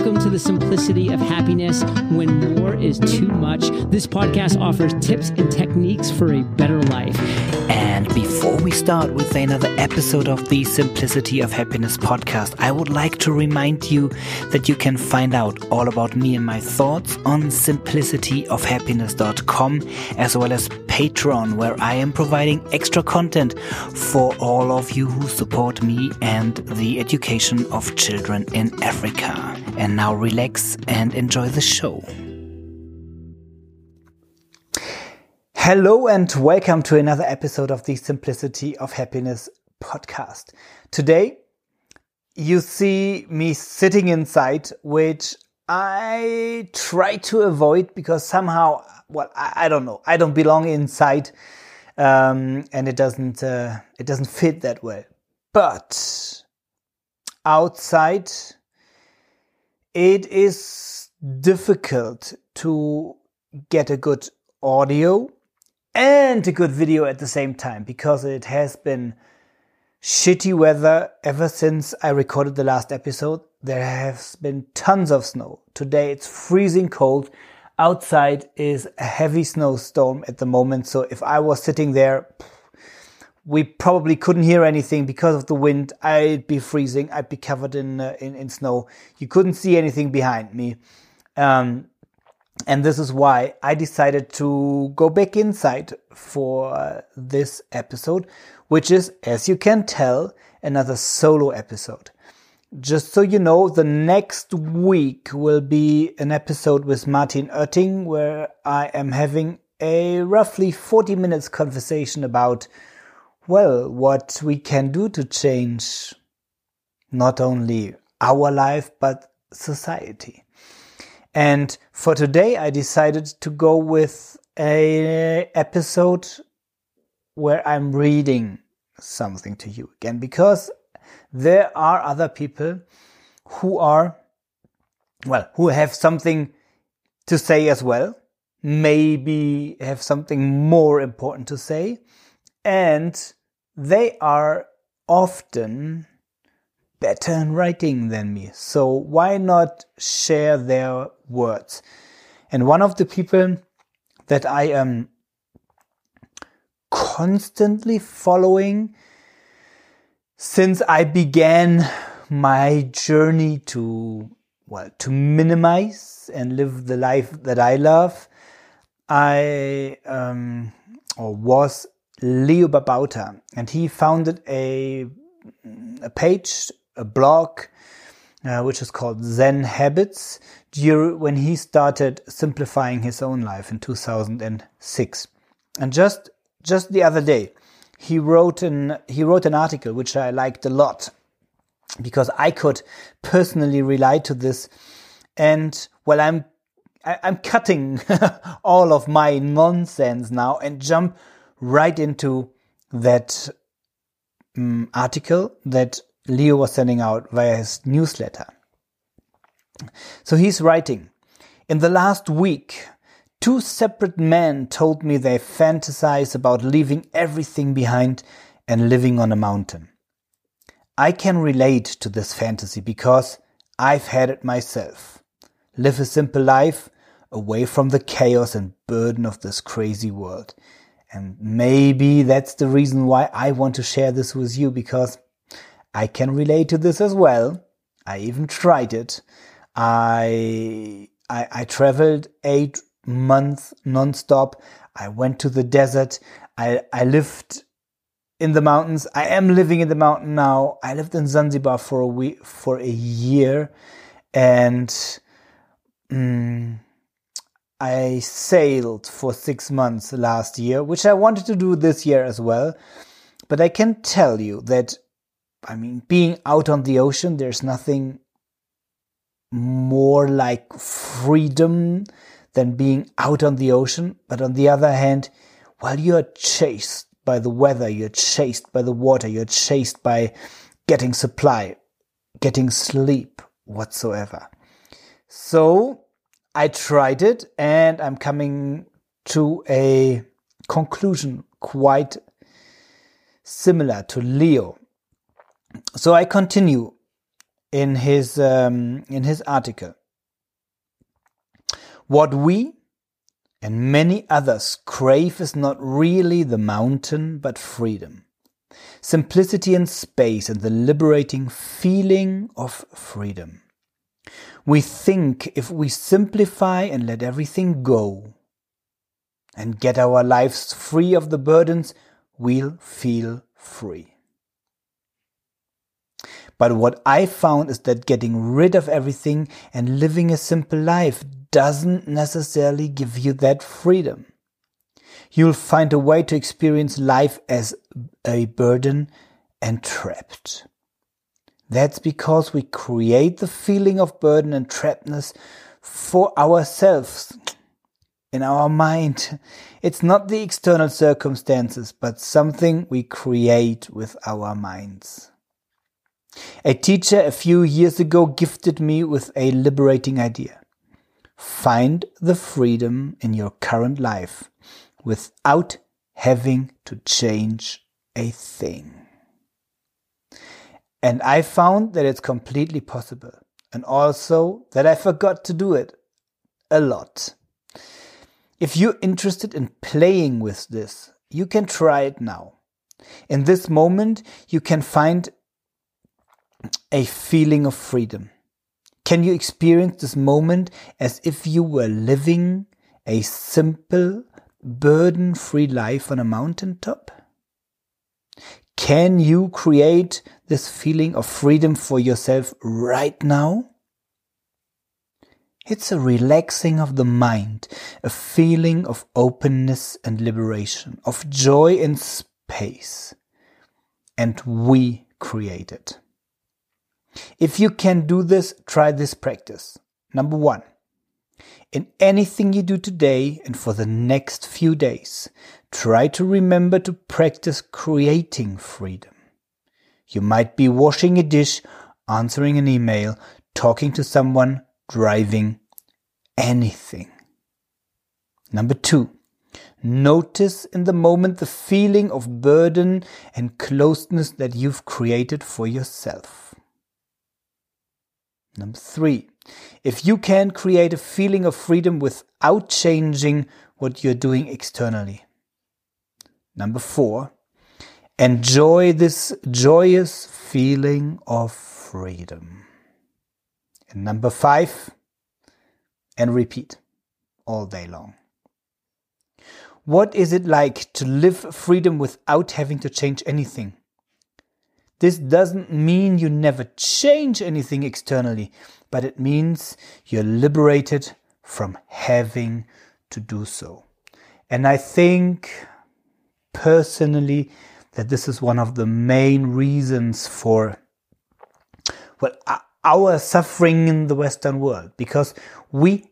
Welcome to the simplicity of happiness when more is too much. This podcast offers tips and techniques for a better life. Before we start with another episode of the Simplicity of Happiness podcast, I would like to remind you that you can find out all about me and my thoughts on simplicityofhappiness.com as well as Patreon, where I am providing extra content for all of you who support me and the education of children in Africa. And now relax and enjoy the show. Hello and welcome to another episode of the Simplicity of Happiness podcast. Today, you see me sitting inside, which I try to avoid because somehow, well, I, I don't know, I don't belong inside, um, and it doesn't uh, it doesn't fit that well. But outside, it is difficult to get a good audio and a good video at the same time because it has been shitty weather ever since I recorded the last episode. There has been tons of snow. Today it's freezing cold. Outside is a heavy snowstorm at the moment. So if I was sitting there, we probably couldn't hear anything because of the wind. I'd be freezing. I'd be covered in uh, in, in snow. You couldn't see anything behind me. Um, and this is why I decided to go back inside for this episode, which is, as you can tell, another solo episode. Just so you know, the next week will be an episode with Martin Oetting where I am having a roughly 40 minutes conversation about, well, what we can do to change not only our life, but society. And for today, I decided to go with a episode where I'm reading something to you again because there are other people who are, well, who have something to say as well, maybe have something more important to say, and they are often better in writing than me. So why not share their words? And one of the people that I am constantly following since I began my journey to well to minimize and live the life that I love, I um, or was Leo Babauta, and he founded a a page a blog uh, which is called Zen Habits when he started simplifying his own life in 2006. And just just the other day, he wrote an he wrote an article which I liked a lot because I could personally relate to this. And well, I'm I, am cutting all of my nonsense now and jump right into that um, article that Leo was sending out via his newsletter. So he's writing In the last week, two separate men told me they fantasize about leaving everything behind and living on a mountain. I can relate to this fantasy because I've had it myself. Live a simple life away from the chaos and burden of this crazy world. And maybe that's the reason why I want to share this with you because I can relate to this as well. I even tried it. I, I, I traveled eight months nonstop. I went to the desert. I, I lived in the mountains. I am living in the mountain now. I lived in Zanzibar for a week, for a year, and mm, I sailed for six months last year, which I wanted to do this year as well. But I can tell you that I mean, being out on the ocean, there's nothing more like freedom than being out on the ocean. But on the other hand, while you're chased by the weather, you're chased by the water, you're chased by getting supply, getting sleep whatsoever. So I tried it and I'm coming to a conclusion quite similar to Leo. So I continue in his um, in his article. What we and many others crave is not really the mountain, but freedom. Simplicity and space and the liberating feeling of freedom. We think if we simplify and let everything go and get our lives free of the burdens, we'll feel free. But what I found is that getting rid of everything and living a simple life doesn't necessarily give you that freedom. You'll find a way to experience life as a burden and trapped. That's because we create the feeling of burden and trappedness for ourselves in our mind. It's not the external circumstances, but something we create with our minds. A teacher a few years ago gifted me with a liberating idea. Find the freedom in your current life without having to change a thing. And I found that it's completely possible. And also that I forgot to do it a lot. If you're interested in playing with this, you can try it now. In this moment, you can find a feeling of freedom? Can you experience this moment as if you were living a simple, burden free life on a mountaintop? Can you create this feeling of freedom for yourself right now? It's a relaxing of the mind, a feeling of openness and liberation, of joy and space. And we create it. If you can do this, try this practice. Number one, in anything you do today and for the next few days, try to remember to practice creating freedom. You might be washing a dish, answering an email, talking to someone, driving, anything. Number two, notice in the moment the feeling of burden and closeness that you've created for yourself. Number three, if you can create a feeling of freedom without changing what you're doing externally. Number four, enjoy this joyous feeling of freedom. And number five, and repeat all day long. What is it like to live freedom without having to change anything? This doesn't mean you never change anything externally, but it means you're liberated from having to do so. And I think personally that this is one of the main reasons for well our suffering in the western world because we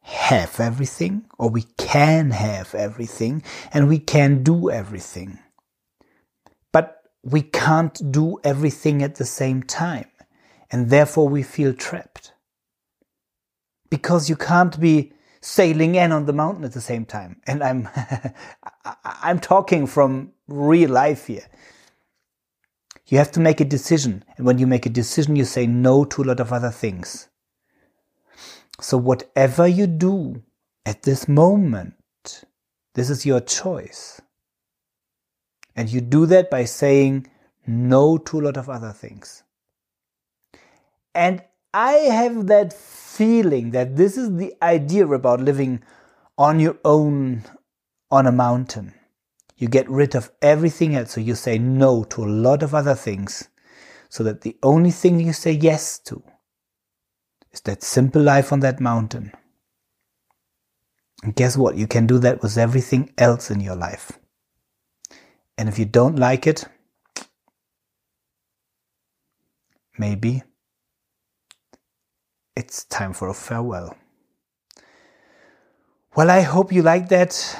have everything or we can have everything and we can do everything we can't do everything at the same time. And therefore we feel trapped. Because you can't be sailing in on the mountain at the same time. And I'm, I'm talking from real life here. You have to make a decision. And when you make a decision, you say no to a lot of other things. So whatever you do at this moment, this is your choice. And you do that by saying no to a lot of other things. And I have that feeling that this is the idea about living on your own on a mountain. You get rid of everything else, so you say no to a lot of other things, so that the only thing you say yes to is that simple life on that mountain. And guess what? You can do that with everything else in your life. And if you don't like it, maybe it's time for a farewell. Well, I hope you like that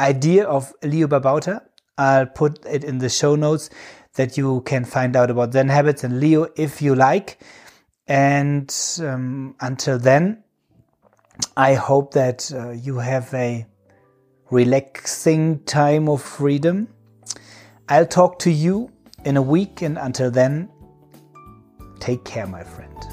idea of Leo Babauta. I'll put it in the show notes that you can find out about Zen habits and Leo if you like. And um, until then, I hope that uh, you have a relaxing time of freedom. I'll talk to you in a week, and until then, Take care, my friend.